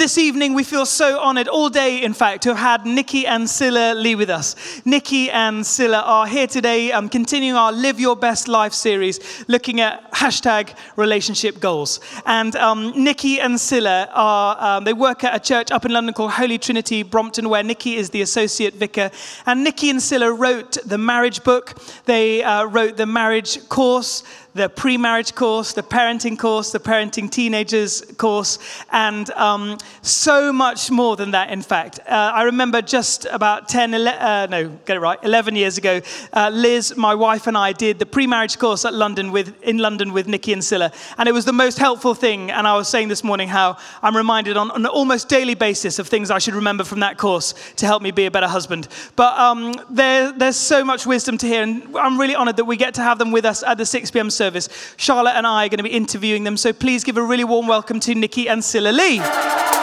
this evening, we feel so honored, all day, in fact, to have had Nicky and Sila Lee with us. Nicky and Sila are here today, um, continuing our Live Your Best Life series, looking at hashtag relationship goals. And um, Nicky and Sila are, um, they work at a church up in London called Holy Trinity, Brompton, where Nicky is the associate vicar. And Nicky and Sila wrote the marriage book, they uh, wrote the marriage course the pre marriage course, the parenting course, the parenting teenagers course, and um, so much more than that, in fact. Uh, I remember just about 10, 11, uh, no, get it right, 11 years ago, uh, Liz, my wife, and I did the pre marriage course at London with, in London with Nicky and Sila. And it was the most helpful thing. And I was saying this morning how I'm reminded on, on an almost daily basis of things I should remember from that course to help me be a better husband. But um, there, there's so much wisdom to hear. And I'm really honored that we get to have them with us at the 6 p.m service. Charlotte and I are going to be interviewing them, so please give a really warm welcome to Nicky and Sila Lee.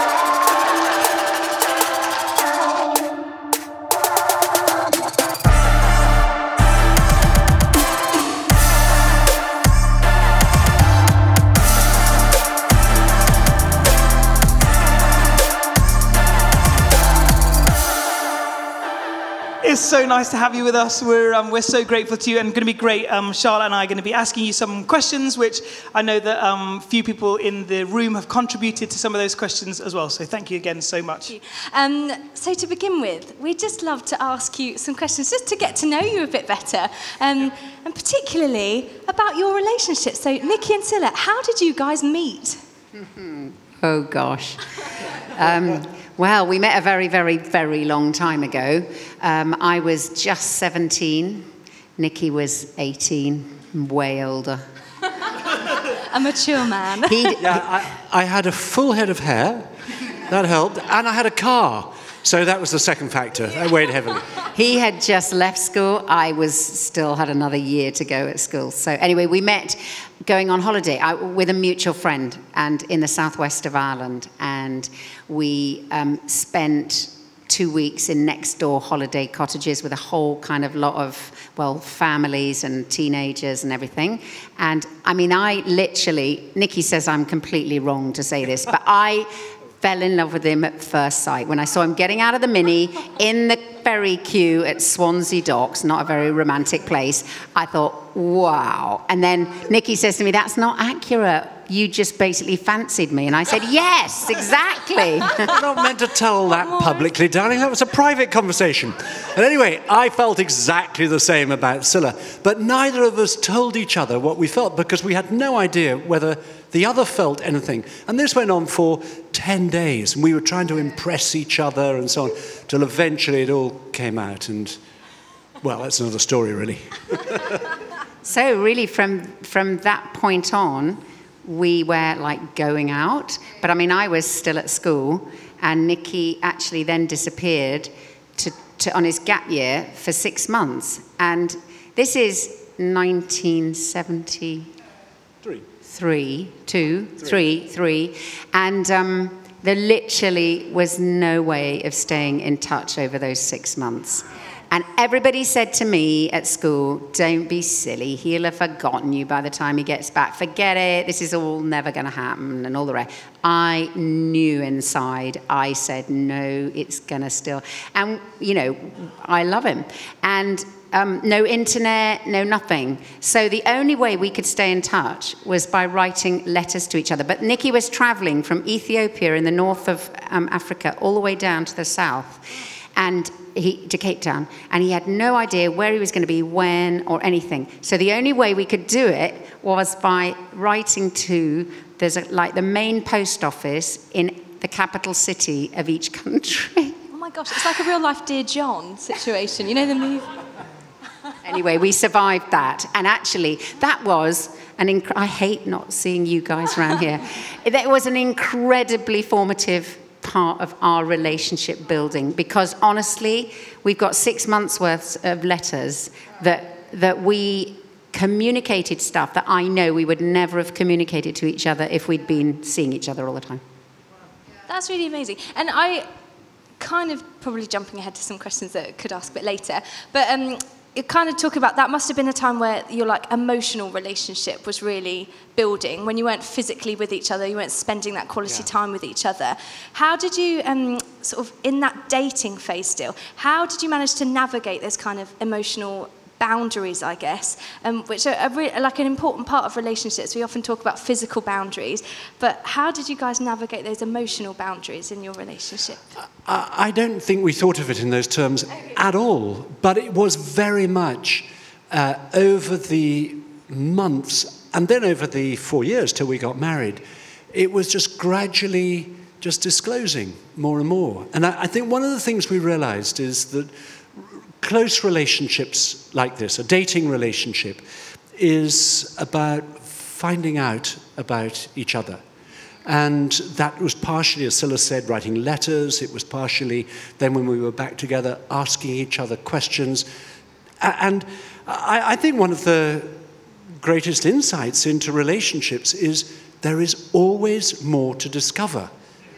It's so nice to have you with us. We're, um, we're so grateful to you and going to be great. Um, Charlotte and I are going to be asking you some questions, which I know that um, few people in the room have contributed to some of those questions as well. So thank you again so much. Um, so to begin with, we'd just love to ask you some questions just to get to know you a bit better, um, and particularly about your relationship. So Nicky and Sila, how did you guys meet? Oh gosh. Well, we met a very, very, very long time ago. Um, I was just 17. Nicky was 18, way older. A mature man. yeah, I, I had a full head of hair. That helped. And I had a car. So that was the second factor. That weighed heavily. He had just left school. I was still had another year to go at school. So anyway, we met going on holiday I, with a mutual friend and in the southwest of Ireland, and we um, spent two weeks in next door holiday cottages with a whole kind of lot of well families and teenagers and everything and i mean i literally nicky says i'm completely wrong to say this but i fell in love with him at first sight when I saw him getting out of the Mini in the ferry queue at Swansea Docks, not a very romantic place. I thought, wow. And then Nicky says to me, That's not accurate. You just basically fancied me. And I said, Yes, exactly. I'm not meant to tell that publicly, darling. That was a private conversation. And anyway, I felt exactly the same about Sila. But neither of us told each other what we felt because we had no idea whether the other felt anything. And this went on for 10 days. And we were trying to impress each other and so on, till eventually it all came out. And, well, that's another story, really. so, really, from, from that point on, we were like going out. But I mean, I was still at school, and Nicky actually then disappeared to, to, on his gap year for six months. And this is 1970 three, two, three, three. And um, there literally was no way of staying in touch over those six months. And everybody said to me at school, Don't be silly. He'll have forgotten you by the time he gets back. Forget it. This is all never going to happen, and all the rest. I knew inside. I said, No, it's going to still. And, you know, I love him. And um, no internet, no nothing. So the only way we could stay in touch was by writing letters to each other. But Nicky was traveling from Ethiopia in the north of um, Africa all the way down to the south and he, to Cape Town. And he had no idea where he was going to be, when, or anything. So the only way we could do it was by writing to, there's a, like the main post office in the capital city of each country. Oh my gosh, it's like a real life Dear John situation. You know the movie? anyway, we survived that. And actually, that was an inc- I hate not seeing you guys around here. It was an incredibly formative part of our relationship building because honestly, we've got six months worth of letters that, that we communicated stuff that I know we would never have communicated to each other if we'd been seeing each other all the time. That's really amazing. And I kind of probably jumping ahead to some questions that I could ask a bit later, but um, kind of talk about that must have been a time where your like emotional relationship was really building when you weren't physically with each other, you weren't spending that quality Yeah. time with each other. How did you um, sort of in that dating phase still? How did you manage to navigate this kind of emotional boundaries, I guess, um, which are, are re- like an important part of relationships. We often talk about physical boundaries, but how did you guys navigate those emotional boundaries in your relationship? I I don't think we thought of it in those terms at all, but it was very much uh, over the months and then over the four years till we got married, it was just gradually just disclosing more and more. And I, I think one of the things we realized is that close relationships like this, a dating relationship, is about finding out about each other. And that was partially, as Sila said, writing letters. It was partially, then when we were back together, asking each other questions. And I, I think one of the greatest insights into relationships is there is always more to discover.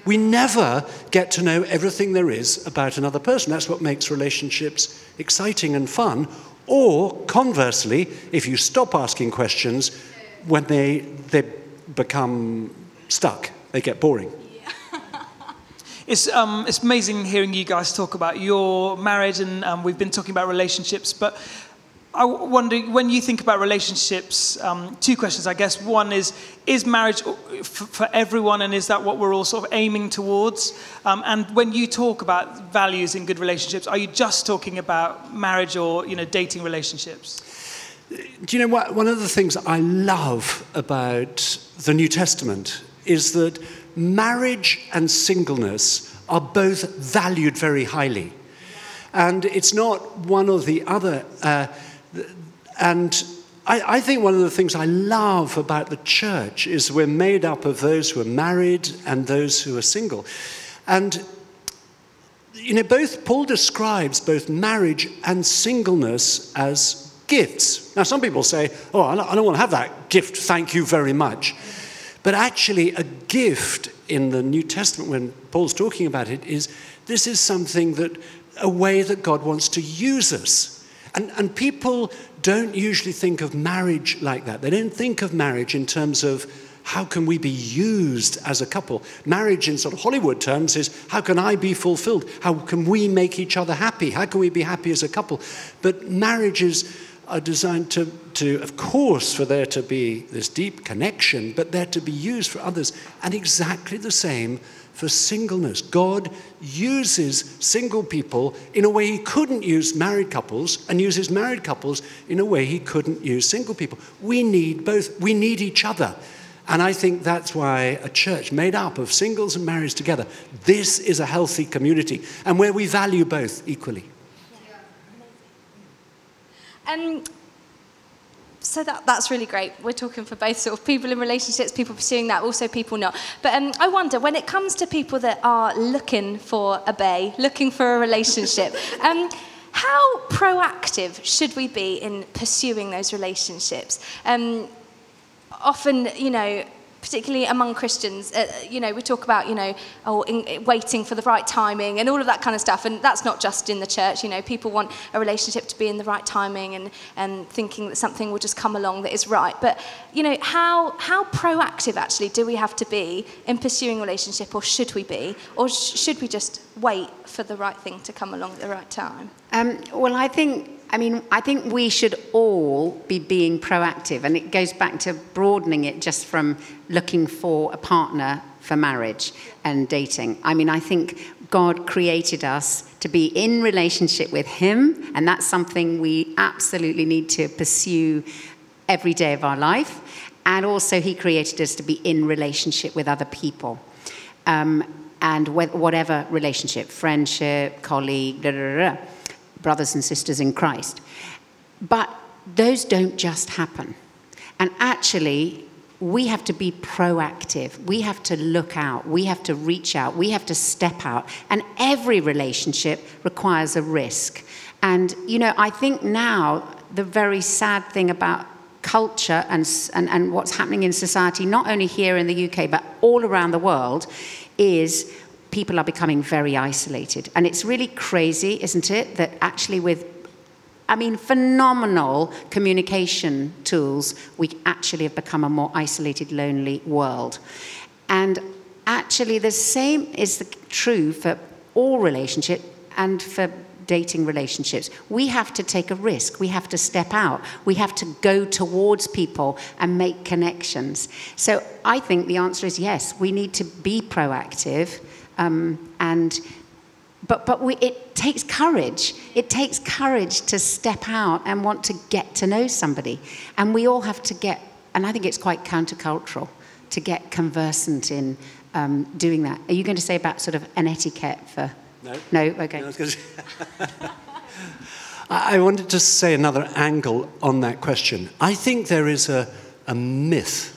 We never get to know everything there is about another person. That's what makes relationships exciting and fun. Or conversely, if you stop asking questions, when they, they become stuck, they get boring. It's, um, it's amazing hearing you guys talk about your marriage, and um, we've been talking about relationships. But I wonder, when you think about relationships, um, two questions, I guess. One is, is marriage for everyone, and is that what we're all sort of aiming towards? Um, and when you talk about values in good relationships, are you just talking about marriage or you know, dating relationships? Do you know what? One of the things I love about the New Testament is that marriage and singleness are both valued very highly. And it's not one or the other. Uh, and I, I think one of the things I love about the church is we're made up of those who are married and those who are single. And you know, both Paul describes both marriage and singleness as gifts. Now, some people say, "Oh, I don't, I don't want to have that gift. Thank you very much." But actually, a gift in the New Testament, when Paul's talking about it, is this is something that a way that God wants to use us. And, and people don't usually think of marriage like that. They don't think of marriage in terms of how can we be used as a couple? Marriage, in sort of Hollywood terms, is how can I be fulfilled? How can we make each other happy? How can we be happy as a couple? But marriages are designed to, to, of course, for there to be this deep connection, but they're to be used for others. And exactly the same for singleness. God uses single people in a way he couldn't use married couples, and uses married couples in a way he couldn't use single people. We need both, we need each other. And I think that's why a church made up of singles and marrieds together, this is a healthy community, and where we value both equally. Um, so that, that's really great. We're talking for both sort of people in relationships, people pursuing that, also people not. But um, I wonder, when it comes to people that are looking for a bay, looking for a relationship, um, how proactive should we be in pursuing those relationships? Um, often, you know, particularly among Christians, uh, you know, we talk about, you know, oh, in, waiting for the right timing and all of that kind of stuff. And that's not just in the church. You know, people want a relationship to be in the right timing and, and thinking that something will just come along that is right. But, you know, how, how proactive actually do we have to be in pursuing relationship or should we be? Or sh- should we just wait for the right thing to come along at the right time? Um, well, I think, I mean, I think we should all be being proactive, and it goes back to broadening it just from looking for a partner for marriage and dating. I mean, I think God created us to be in relationship with Him, and that's something we absolutely need to pursue every day of our life. And also, He created us to be in relationship with other people. Um, and whatever relationship, friendship, colleague, brothers and sisters in Christ. But those don't just happen. And actually, we have to be proactive. We have to look out. We have to reach out. We have to step out. And every relationship requires a risk. And, you know, I think now the very sad thing about culture and, and, and what's happening in society, not only here in the UK, but all around the world, is people are becoming very isolated. And it's really crazy, isn't it, that actually with I mean, phenomenal communication tools, we actually have become a more isolated, lonely world. And actually, the same is the, true for all relationships and for dating relationships. We have to take a risk. We have to step out. We have to go towards people and make connections. So I think the answer is yes. We need to be proactive um, and but, but we, it takes courage. It takes courage to step out and want to get to know somebody. And we all have to get, and I think it's quite countercultural to get conversant in um, doing that. Are you going to say about sort of an etiquette for? No. No? Okay. No, I wanted to say another angle on that question. I think there is a, a myth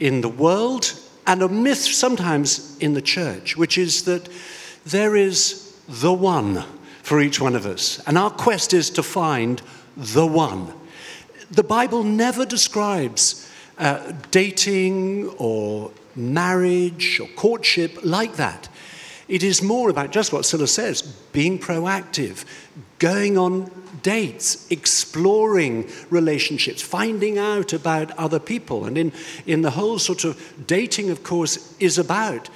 in the world and a myth sometimes in the church, which is that there is the one for each one of us. And our quest is to find the one. The Bible never describes uh, dating or marriage or courtship like that. It is more about just what Sila says being proactive, going on dates, exploring relationships, finding out about other people. And in, in the whole sort of dating, of course, is about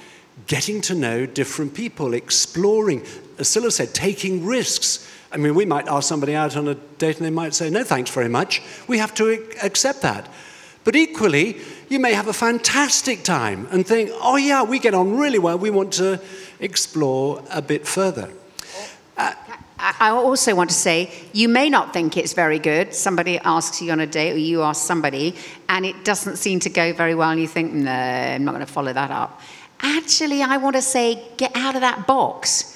getting to know different people, exploring, as Sila said, taking risks. I mean, we might ask somebody out on a date and they might say, no, thanks very much. We have to accept that. But equally, you may have a fantastic time and think, oh, yeah, we get on really well. We want to explore a bit further. I also want to say, you may not think it's very good. Somebody asks you on a date, or you ask somebody, and it doesn't seem to go very well, and you think, no, I'm not going to follow that up. Actually, I want to say, get out of that box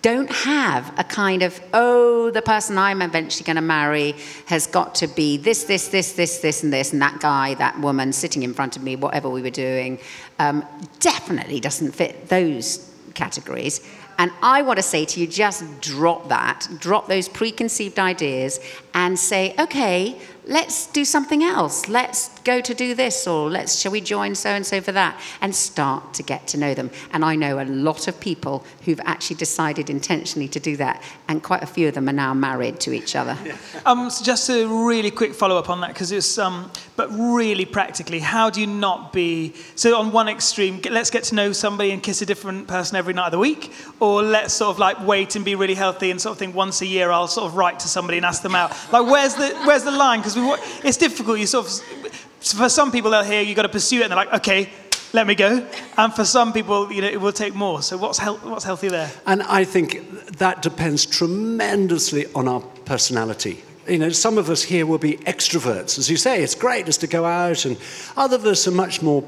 don't have a kind of, oh, the person I'm eventually going to marry has got to be this, this, this, this, this, and this, and that guy, that woman sitting in front of me, whatever we were doing, um, definitely doesn't fit those categories. And I want to say to you, just drop that, drop those preconceived ideas, and say, okay, let's do something else. Let's go to do this, or let's, shall we join so and so for that? And start to get to know them. And I know a lot of people who've actually decided intentionally to do that, and quite a few of them are now married to each other. Um, so just a really quick follow up on that, because it's, um, but really practically, how do you not be, so on one extreme, let's get to know somebody and kiss a different person every night of the week, or let's sort of like wait and be really healthy and sort of think once a year I'll sort of write to somebody and ask them out. Like, where's the, where's the line? Because it's difficult. You sort of, for some people they'll hear you've got to pursue it and they're like, okay, let me go. And for some people, you know, it will take more. So what's, what's healthy there? And I think that depends tremendously on our personality. You know, some of us here will be extroverts. As you say, it's great just to go out, and other of us are much more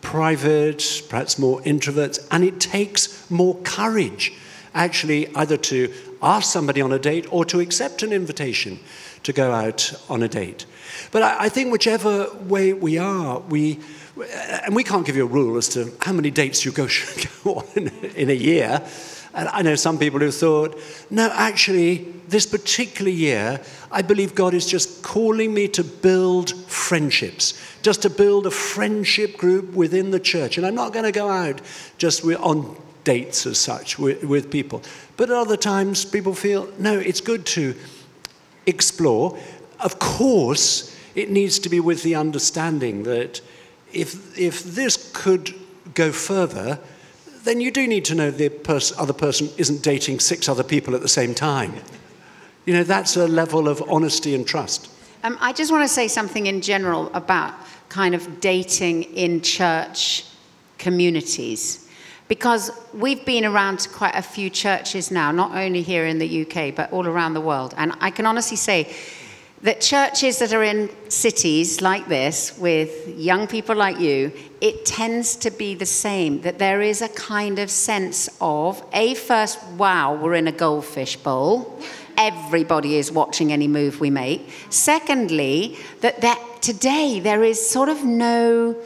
private, perhaps more introverts, and it takes more courage actually either to ask somebody on a date or to accept an invitation to go out on a date. But I, I think whichever way we are, we, and we can't give you a rule as to how many dates you go, go on in, in a year. And I know some people who thought, no, actually, this particular year, I believe God is just calling me to build friendships, just to build a friendship group within the church. And I'm not going to go out just on dates as such with, with people. But at other times, people feel, no, it's good to explore. Of course, it needs to be with the understanding that if, if this could go further, then you do need to know the pers- other person isn't dating six other people at the same time. You know, that's a level of honesty and trust. Um, I just want to say something in general about kind of dating in church communities. Because we've been around quite a few churches now, not only here in the UK, but all around the world. And I can honestly say that churches that are in cities like this, with young people like you, it tends to be the same. That there is a kind of sense of, a first, wow, we're in a goldfish bowl. Everybody is watching any move we make. Secondly, that, that today there is sort of no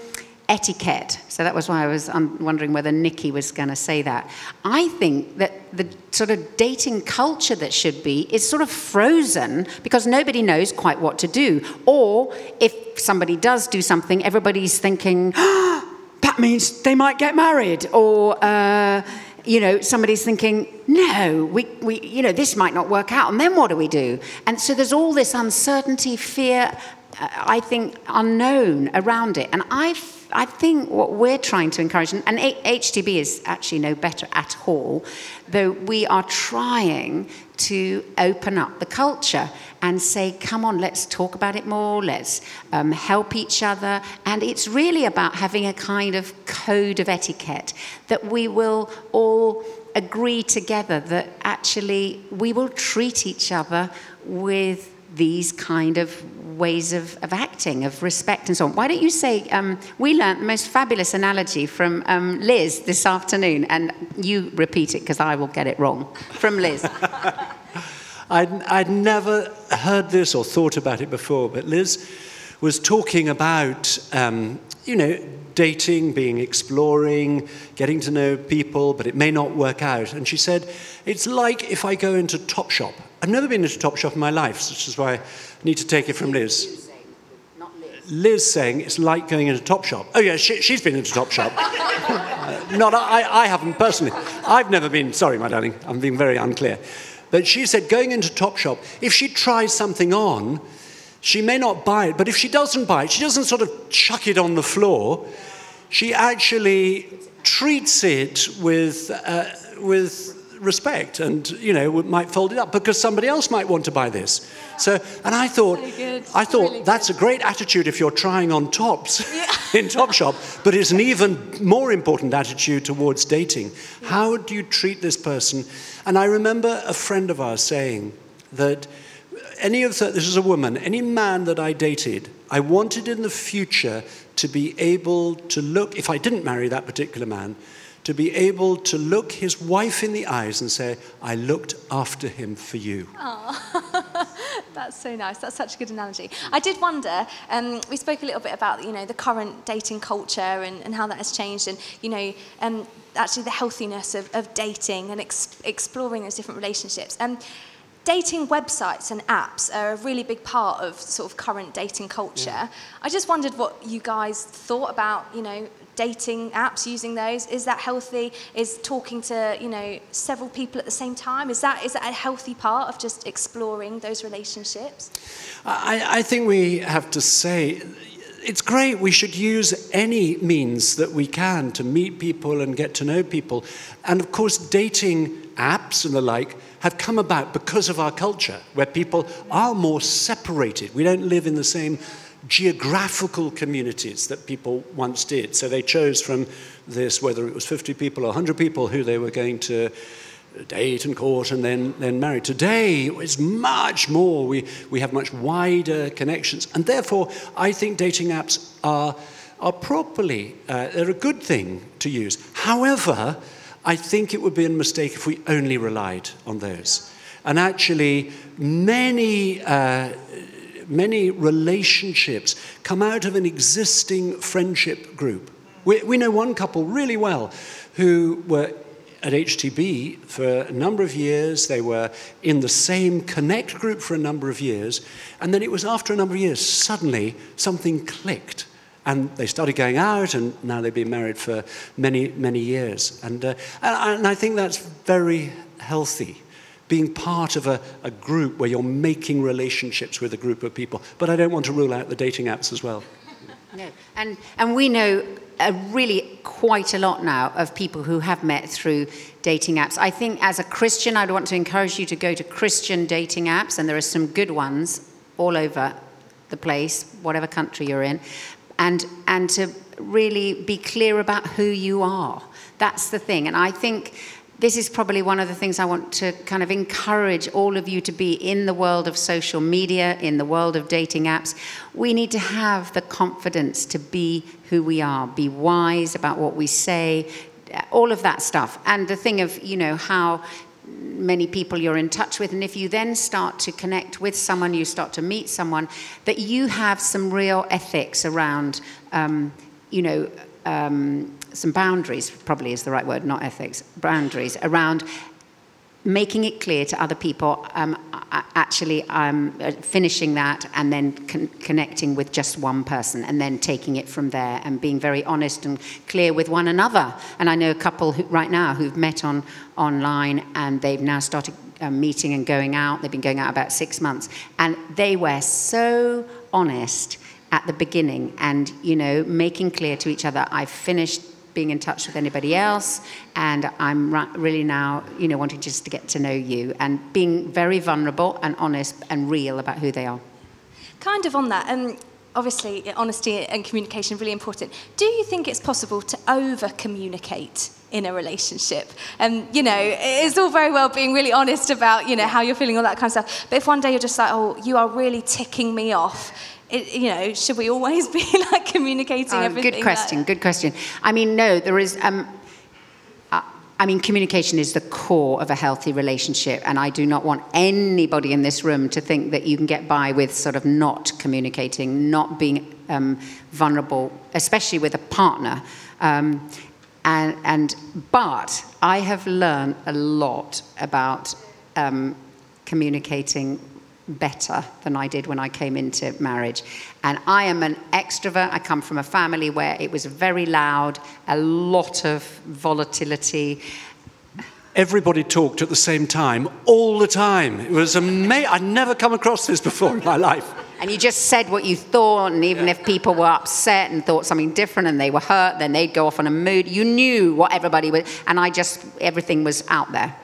etiquette. So that was why I was wondering whether Nicky was going to say that. I think that the sort of dating culture that should be is sort of frozen because nobody knows quite what to do. Or if somebody does do something, everybody's thinking, oh, that means they might get married. Or, uh, you know, somebody's thinking, no, we, we, you know, this might not work out, and then what do we do? And so there's all this uncertainty, fear, uh, I think, unknown around it. And I, I think what we're trying to encourage, and, HTB is actually no better at all, though we are trying to open up the culture and say, come on, let's talk about it more, let's um, help each other. And it's really about having a kind of code of etiquette that we will all agree together that actually we will treat each other with these kind of ways of, of acting, of respect and so on. Why don't you say, um, we learnt the most fabulous analogy from um, Liz this afternoon, and you repeat it because I will get it wrong. From Liz. I'd, I'd never heard this or thought about it before, but Liz was talking about, um, you know, dating, being exploring, getting to know people, but it may not work out. And she said, it's like if I go into Topshop. I've never been into Topshop in my life, which is why I need to take it from Liz. Liz saying it's like going into a Topshop. Oh, yeah, she, has been into Topshop. uh, not, I, I haven't personally. I've never been, sorry, my darling, I'm being very unclear. But she said going into Topshop, if she tries something on, she may not buy it, but if she doesn't buy it, she doesn't sort of chuck it on the floor. She actually treats it with, uh, with respect and, you know, might fold it up because somebody else might want to buy this. So, and I thought, I thought really that's good. a great attitude if you're trying on tops yeah. in Topshop, but it's an even more important attitude towards dating. Yeah. How do you treat this person? And I remember a friend of ours saying that any of the, this is a woman, any man that I dated, I wanted in the future to be able to look, if I didn't marry that particular man, to be able to look his wife in the eyes and say, I looked after him for you. That's so nice. That's such a good analogy. I did wonder, um, we spoke a little bit about, you know, the current dating culture and, and how that has changed and, you know, um, actually the healthiness of, of dating and ex- exploring those different relationships. Um, dating websites and apps are a really big part of sort of current dating culture. Yeah. I just wondered what you guys thought about, you know, dating apps, using those. Is that healthy? Is talking to, you know, several people at the same time? Is that, is that a healthy part of just exploring those relationships? I, I think we have to say it's great. We should use any means that we can to meet people and get to know people. And of course, dating apps and the like have come about because of our culture, where people are more separated. We don't live in the same geographical communities that people once did. So they chose from this, whether it was 50 people or 100 people, who they were going to date and court and then, then marry. Today, it's much more. We, we have much wider connections. And therefore, I think dating apps are, are properly, uh, they're a good thing to use. However, I think it would be a mistake if we only relied on those. And actually, many, uh, many relationships come out of an existing friendship group. We, we know one couple really well who were at HTB for a number of years. They were in the same Connect group for a number of years. And then it was after a number of years, suddenly something clicked. And they started going out, and now they've been married for many, many years. And, uh, and I think that's very healthy, being part of a, a group where you're making relationships with a group of people. But I don't want to rule out the dating apps as well. No, and, and we know uh, really quite a lot now of people who have met through dating apps. I think as a Christian, I'd want to encourage you to go to Christian dating apps, and there are some good ones all over the place, whatever country you're in and, and to really be clear about who you are. That's the thing. And I think this is probably one of the things I want to kind of encourage all of you to be in the world of social media, in the world of dating apps. We need to have the confidence to be who we are, be wise about what we say, all of that stuff. And the thing of, you know, how many people you're in touch with. And if you then start to connect with someone, you start to meet someone, that you have some real ethics around, um, you know, um, some boundaries, probably is the right word, not ethics, boundaries around making it clear to other people, um, actually um, finishing that and then con- connecting with just one person and then taking it from there and being very honest and clear with one another. And I know a couple who, right now who've met on online and they've now started uh, meeting and going out. They've been going out about six months, and they were so honest at the beginning and you know making clear to each other i've finished being in touch with anybody else, and I'm really now, you know, wanting just to get to know you and being very vulnerable and honest and real about who they are. Kind of on that, um, obviously, honesty and communication really important. Do you think it's possible to over communicate? in a relationship. And, um, you know, it's all very well being really honest about, you know, how you're feeling, all that kind of stuff. But if one day you're just like, oh, you are really ticking me off, it, you know, should we always be like communicating oh, everything? Good question. Like good question. I mean, no, there is. Um, uh, I mean, communication is the core of a healthy relationship, and I do not want anybody in this room to think that you can get by with sort of not communicating, not being um, vulnerable, especially with a partner. Um, and, and, but I have learned a lot about um, communicating better than I did when I came into marriage. And I am an extrovert. I come from a family where it was very loud, a lot of volatility. Everybody talked at the same time, all the time. It was amazing. I'd never come across this before in my life. And you just said what you thought, and even yeah. if people were upset and thought something different and they were hurt, then they'd go off on a mood. You knew what everybody was, and I just, everything was out there.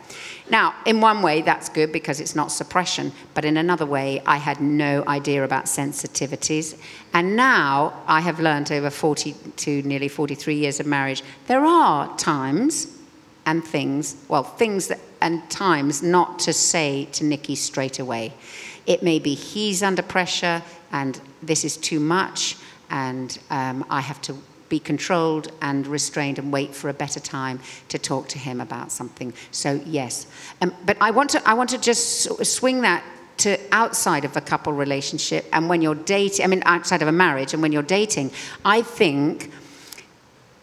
Now, in one way, that's good because it's not suppression, but in another way, I had no idea about sensitivities. And now I have learned over 42, nearly 43 years of marriage, there are times and things, well, things that, and times not to say to Nicky straight away. It may be he's under pressure and this is too much, and um, I have to be controlled and restrained and wait for a better time to talk to him about something. So, yes. Um, but I want, to, I want to just swing that to outside of a couple relationship and when you're dating, I mean, outside of a marriage and when you're dating, I think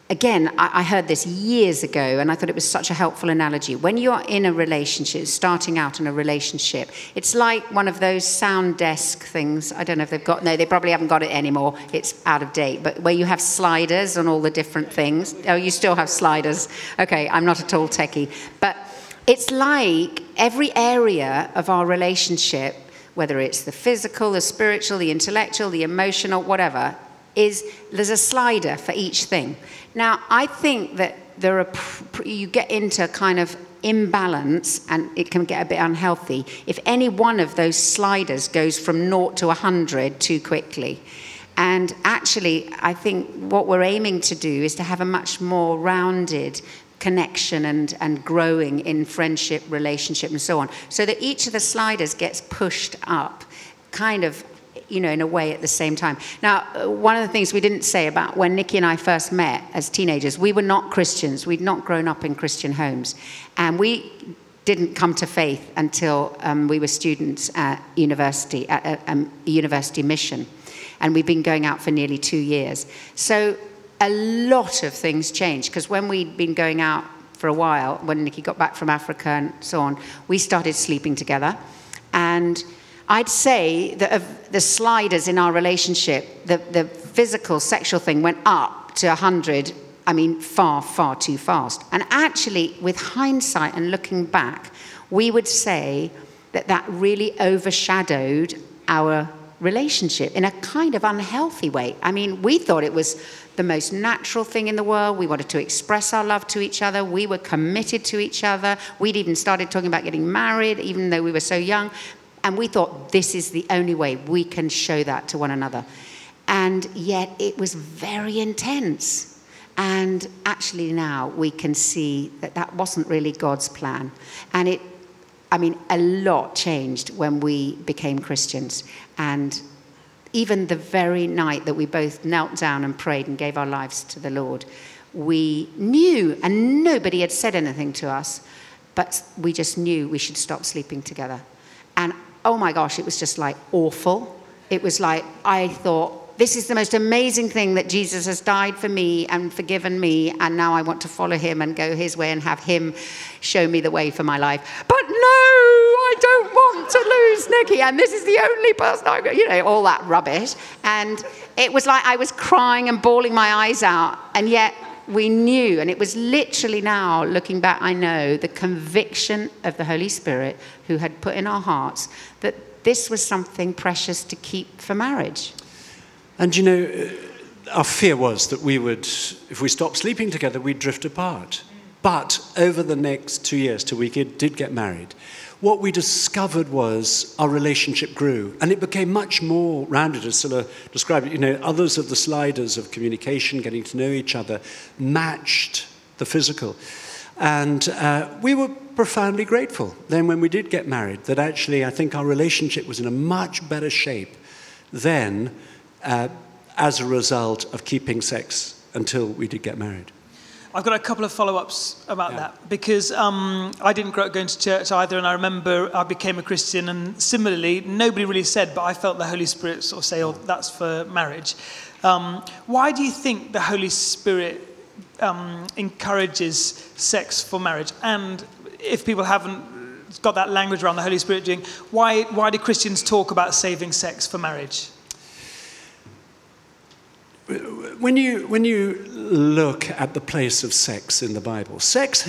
again, I, I, heard this years ago, and I thought it was such a helpful analogy. When you're in a relationship, starting out in a relationship, it's like one of those sound desk things. I don't know if they've got, no, they probably haven't got it anymore. It's out of date. But where you have sliders on all the different things. Oh, you still have sliders. Okay, I'm not at all techie. But it's like every area of our relationship, whether it's the physical, the spiritual, the intellectual, the emotional, whatever, is there's a slider for each thing. Now, I think that there are you get into kind of imbalance and it can get a bit unhealthy if any one of those sliders goes from naught to 100 too quickly. And actually, I think what we're aiming to do is to have a much more rounded connection and, and growing in friendship, relationship, and so on. So that each of the sliders gets pushed up kind of you know, in a way at the same time. Now, uh, one of the things we didn't say about when Nicky and I first met as teenagers, we were not Christians. We'd not grown up in Christian homes. And we didn't come to faith until um, we were students at university, at a, um, a university mission. And we've been going out for nearly two years. So a lot of things changed because when we'd been going out for a while, when Nicky got back from Africa and so on, we started sleeping together. And I'd say that of the sliders in our relationship, the, the physical, sexual thing went up to 100, I mean, far, far too fast. And actually, with hindsight and looking back, we would say that that really overshadowed our relationship in a kind of unhealthy way. I mean, we thought it was the most natural thing in the world. We wanted to express our love to each other. We were committed to each other. We'd even started talking about getting married, even though we were so young. And we thought this is the only way we can show that to one another. And yet it was very intense. And actually, now we can see that that wasn't really God's plan. And it, I mean, a lot changed when we became Christians. And even the very night that we both knelt down and prayed and gave our lives to the Lord, we knew, and nobody had said anything to us, but we just knew we should stop sleeping together. And oh my gosh, it was just like awful. It was like, I thought, this is the most amazing thing that Jesus has died for me and forgiven me, and now I want to follow him and go his way and have him show me the way for my life. But no, I don't want to lose Nicky, and this is the only person I've got, you know, all that rubbish. And it was like I was crying and bawling my eyes out, and yet we knew, and it was literally now, looking back, I know the conviction of the Holy Spirit who had put in our hearts that this was something precious to keep for marriage. And you know, our fear was that we would, if we stopped sleeping together, we'd drift apart. But over the next two years we did get married, what we discovered was our relationship grew and it became much more rounded, as Sila described it. You know, others of the sliders of communication, getting to know each other, matched the physical. And uh, we were profoundly grateful then when we did get married that actually I think our relationship was in a much better shape then uh, as a result of keeping sex until we did get married. I've got a couple of follow-ups about Yeah. that because um, I didn't grow up going to church either, and I remember I became a Christian, and similarly, nobody really said, but I felt the Holy Spirit sort of say, "Oh, that's for marriage." Um, why do you think the Holy Spirit um, encourages sex for marriage? And if people haven't got that language around the Holy Spirit doing, why why do Christians talk about saving sex for marriage? When you, when you look at the place of sex in the Bible, sex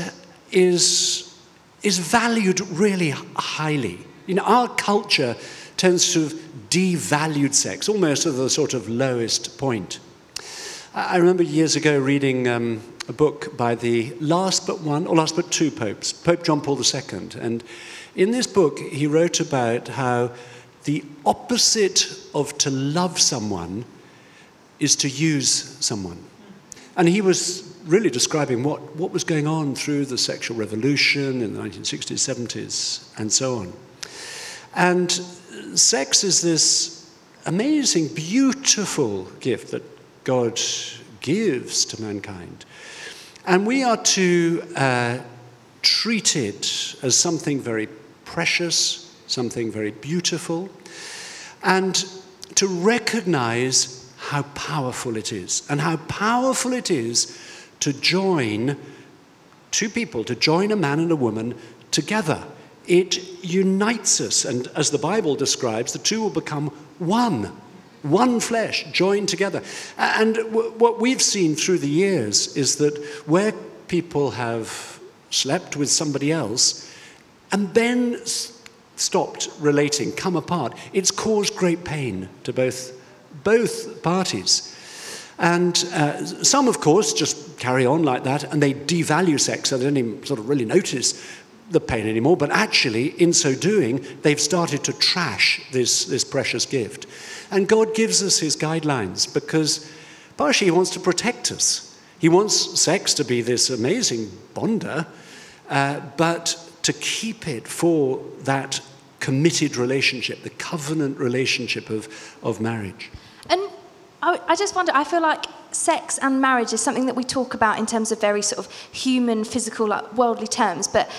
is, is valued really highly. You know, our culture tends to have devalued sex, almost to the sort of lowest point. I remember years ago reading um, a book by the last but one, or last but two popes, Pope John Paul II. And in this book, he wrote about how the opposite of to love someone is to use someone. And he was really describing what, what was going on through the sexual revolution in the 1960s, 70s, and so on. And sex is this amazing, beautiful gift that God gives to mankind. And we are to uh, treat it as something very precious, something very beautiful, and to recognize how powerful it is, and how powerful it is to join two people, to join a man and a woman together. It unites us, and as the Bible describes, the two will become one, one flesh, joined together. And w- what we've seen through the years is that where people have slept with somebody else and then s- stopped relating, come apart, it's caused great pain to both, both parties. And uh, some, of course, just carry on like that and they devalue sex so they don't even sort of really notice the pain anymore. But actually, in so doing, they've started to trash this, this precious gift. And God gives us his guidelines because partially he wants to protect us. He wants sex to be this amazing bonder, uh, but to keep it for that committed relationship, the covenant relationship of, of marriage. And I, I just wonder, I feel like sex and marriage is something that we talk about in terms of very sort of human, physical, like worldly terms, but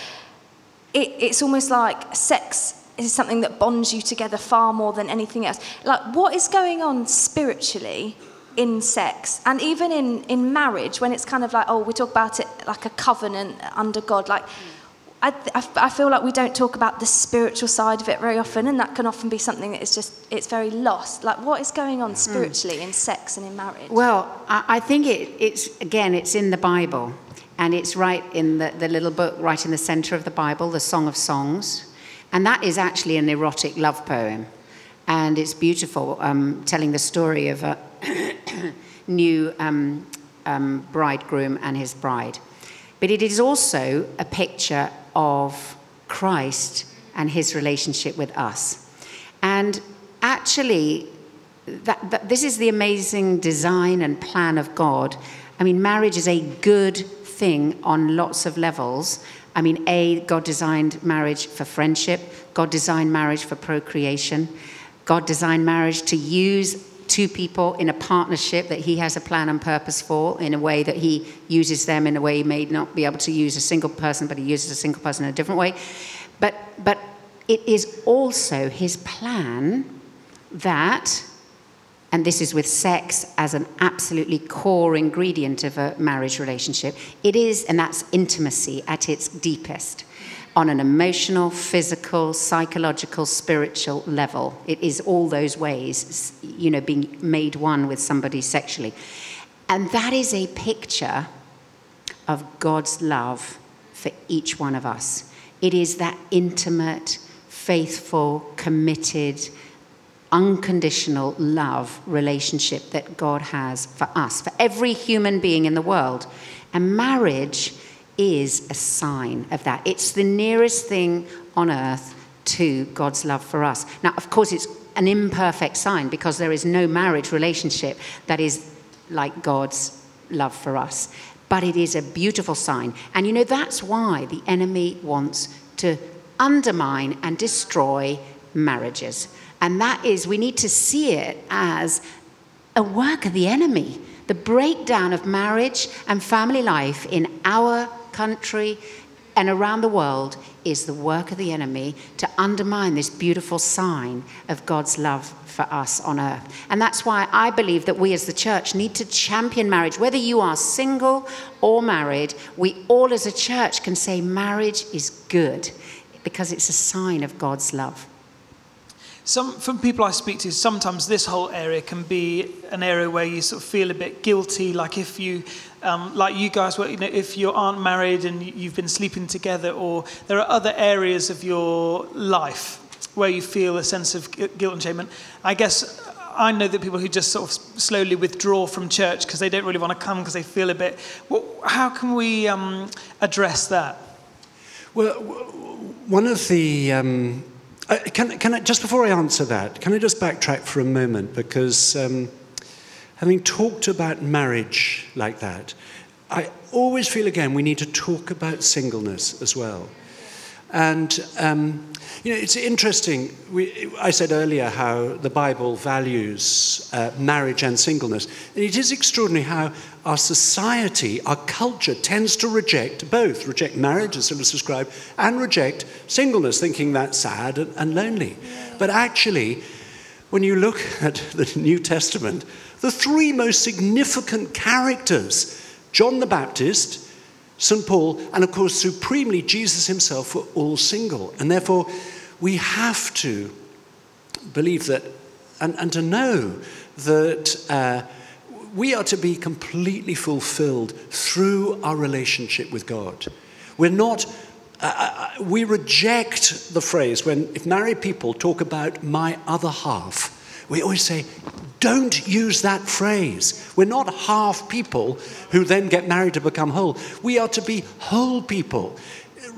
it, it's almost like sex is something that bonds you together far more than anything else. Like, what is going on spiritually in sex and even in, in marriage when it's kind of like, oh, we talk about it like a covenant under God? Like, I, I, I feel like we don't talk about the spiritual side of it very often, and that can often be something that is just, it's very lost. Like, what is going on spiritually in sex and in marriage? Well, I, I think it, it's, again, it's in the Bible. And it's right in the, the little book, right in the center of the Bible, the Song of Songs. And that is actually an erotic love poem. And it's beautiful, um, telling the story of a new um, um, bridegroom and his bride. But it is also a picture of Christ and his relationship with us. And actually, that, that, this is the amazing design and plan of God. I mean, marriage is a good thing on lots of levels. I mean, A, God designed marriage for friendship, God designed marriage for procreation, God designed marriage to use two people in a partnership that He has a plan and purpose for, in a way that He uses them in a way He may not be able to use a single person, but He uses a single person in a different way. But, but it is also His plan that and this is with sex as an absolutely core ingredient of a marriage relationship. It is, and that's intimacy at its deepest on an emotional, physical, psychological, spiritual level. It is all those ways, you know, being made one with somebody sexually. And that is a picture of God's love for each one of us. It is that intimate, faithful, committed, unconditional love relationship that God has for us, for every human being in the world. And marriage is a sign of that. It's the nearest thing on earth to God's love for us. Now, of course, it's an imperfect sign because there is no marriage relationship that is like God's love for us. But it is a beautiful sign. And you know, that's why the enemy wants to undermine and destroy marriages. And that is, we need to see it as a work of the enemy. The breakdown of marriage and family life in our country and around the world is the work of the enemy to undermine this beautiful sign of God's love for us on earth. And that's why I believe that we as the church need to champion marriage. Whether you are single or married, we all as a church can say marriage is good because it's a sign of God's love. Some, from people I speak to, sometimes this whole area can be an area where you sort of feel a bit guilty. Like if you, um, like you guys were, you know, if you aren't married and you've been sleeping together, or there are other areas of your life where you feel a sense of guilt and shame. And I guess I know that people who just sort of slowly withdraw from church because they don't really want to come because they feel a bit. Well, how can we um, address that? Well, one of the um uh, can, can I, just before I answer that, can I just backtrack for a moment? Because um, having talked about marriage like that, I always feel again we need to talk about singleness as well. And um, you know, it's interesting. We, I said earlier how the Bible values uh, marriage and singleness. And it is extraordinary how our society, our culture, tends to reject both reject marriage, as it was described, and reject singleness, thinking that's sad and, and lonely. But actually, when you look at the New Testament, the three most significant characters John the Baptist, St. Paul, and of course, supremely, Jesus himself were all single. And therefore, we have to believe that and, and to know that uh, we are to be completely fulfilled through our relationship with God. We're not. Uh, uh we reject the phrase when if married people talk about my other half we always say, don't use that phrase. We're not half people who then get married to become whole. We are to be whole people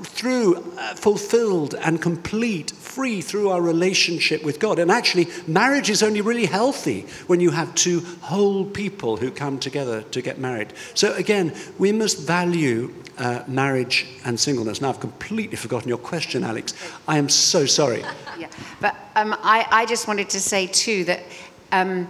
through uh, fulfilled and complete, free through our relationship with God. And actually, marriage is only really healthy when you have two whole people who come together to get married. So, again, we must value uh, marriage and singleness. Now, I've completely forgotten your question, Alex. I am so sorry. yeah, but um, I, I, just wanted to say, too, that, um,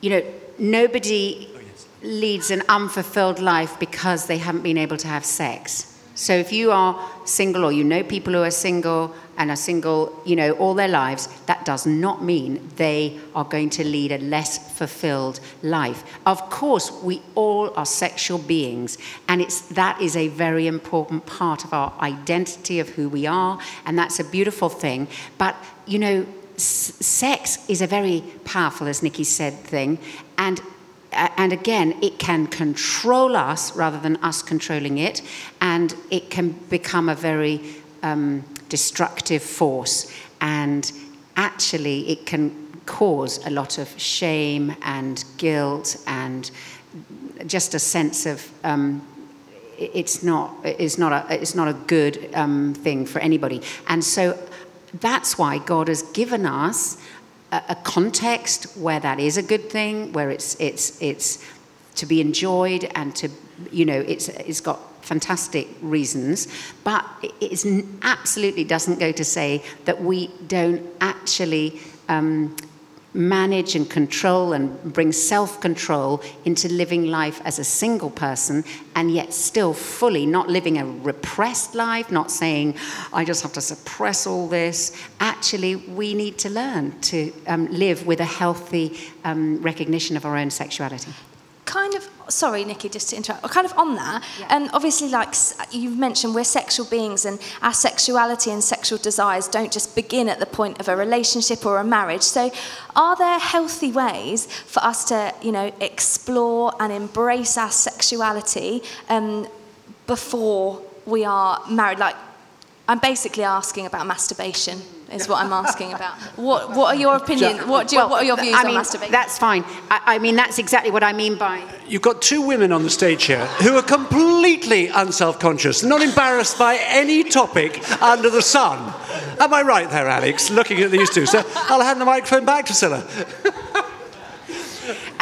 you know, nobody oh, yes. leads an unfulfilled life because they haven't been able to have sex. So if you are single or you know people who are single and are single, you know, all their lives, that does not mean they are going to lead a less fulfilled life. Of course, we all are sexual beings, and it's that is a very important part of our identity of who we are, and that's a beautiful thing. But you know, sex is a very powerful, as Nicky said, thing, and and again, it can control us rather than us controlling it, and it can become a very um, destructive force. And actually, it can cause a lot of shame and guilt and just a sense of um, it's not it's not a it's not a good um, thing for anybody. And so that's why God has given us a, context where that is a good thing, where it's, it's, it's to be enjoyed and to, you know, it's, it's got fantastic reasons, but it absolutely doesn't go to say that we don't actually um, manage and control and bring self control into living life as a single person and yet still fully not living a repressed life, not saying, I just have to suppress all this. Actually, we need to learn to um, live with a healthy um, recognition of our own sexuality kind of sorry nicky just to interrupt kind of on that and yeah. um, obviously like you've mentioned we're sexual beings and our sexuality and sexual desires don't just begin at the point of a relationship or a marriage. So are there healthy ways for us to you know explore and embrace our sexuality um, before we are married? Like i'm basically asking about masturbation is what I'm asking about. What, what are your opinions? What, you, well, what are your views I mean, on masturbation? That's fine. I, I, mean, that's exactly what I mean by. You've got two women on the stage here who are completely unself conscious, not embarrassed by any topic under the sun. Am I right there, Alex, looking at these two? So I'll hand the microphone back to Sila.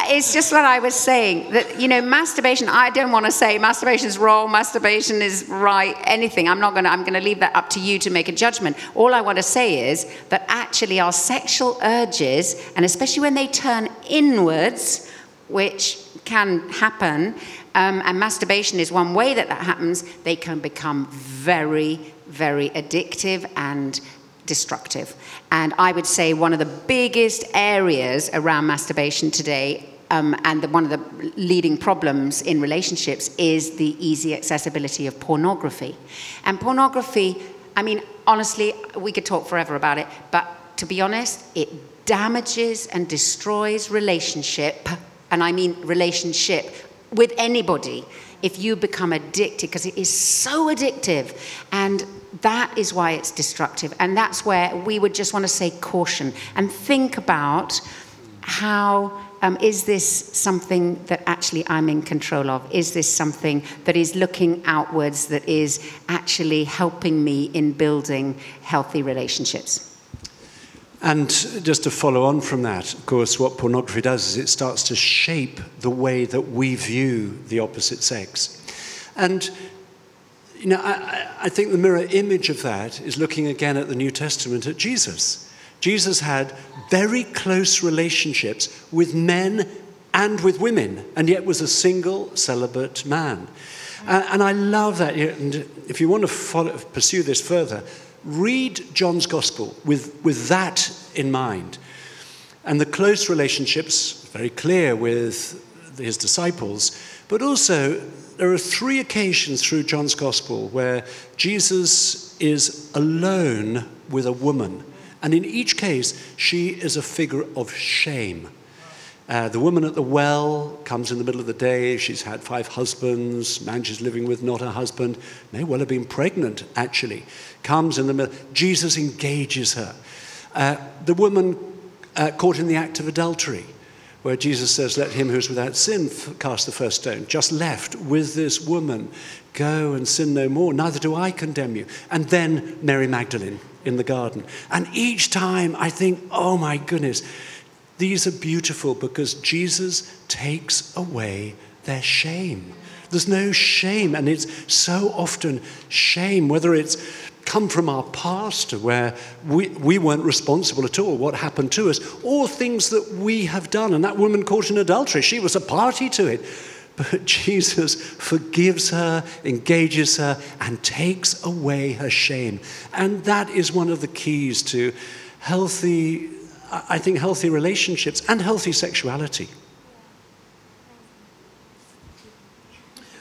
it's just what I was saying that, you know, masturbation, I don't want to say masturbation is wrong, masturbation is right, anything. I'm not going to, I'm going to leave that up to you to make a judgment. All I want to say is that actually our sexual urges, and especially when they turn inwards, which can happen, um, and masturbation is one way that that happens, they can become very, very addictive and destructive. And I would say one of the biggest areas around masturbation today um, and the, one of the leading problems in relationships is the easy accessibility of pornography. And pornography, I mean, honestly, we could talk forever about it, but to be honest, it damages and destroys relationship, and I mean relationship with anybody if you become addicted, because it is so addictive. And that is why it's destructive. And that's where we would just want to say caution and think about how um, is this something that actually I'm in control of? Is this something that is looking outwards, that is actually helping me in building healthy relationships? And just to follow on from that, of course, what pornography does is it starts to shape the way that we view the opposite sex. And, you know, I, I think the mirror image of that is looking again at the New Testament at Jesus. Jesus had very close relationships with men and with women, and yet was a single celibate man. Uh, and I love that. And if you want to follow, pursue this further, read John's Gospel with, with that in mind. And the close relationships, very clear with his disciples, but also there are three occasions through John's Gospel where Jesus is alone with a woman and in each case, she is a figure of shame. Uh, the woman at the well comes in the middle of the day. She's had five husbands. Man she's living with, not her husband. May well have been pregnant, actually. Comes in the middle. Jesus engages her. Uh, the woman uh, caught in the act of adultery, where Jesus says, Let him who's without sin cast the first stone, just left with this woman. Go and sin no more. Neither do I condemn you. And then Mary Magdalene in the garden. And each time I think, oh my goodness, these are beautiful because Jesus takes away their shame. There's no shame, and it's so often shame, whether it's come from our past where we, we weren't responsible at all, what happened to us, or things that we have done. And that woman caught in adultery, she was a party to it. But Jesus forgives her, engages her, and takes away her shame. And that is one of the keys to healthy, I think, healthy relationships and healthy sexuality.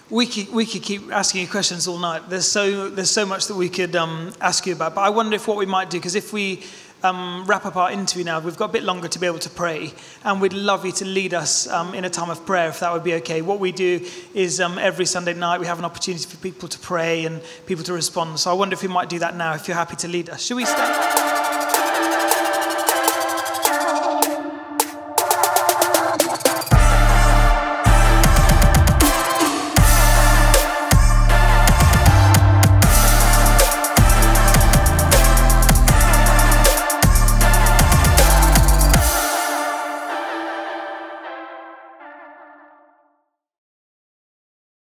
We could, we could keep asking you questions all night. There's so, there's so much that we could um, ask you about. But I wonder if what we might do, because if we um, wrap up our interview now. We've got a bit longer to be able to pray, and we'd love you to lead us um, in a time of prayer if that would be okay. What we do is um, every Sunday night we have an opportunity for people to pray and people to respond. So I wonder if we might do that now if you're happy to lead us. Should we stand?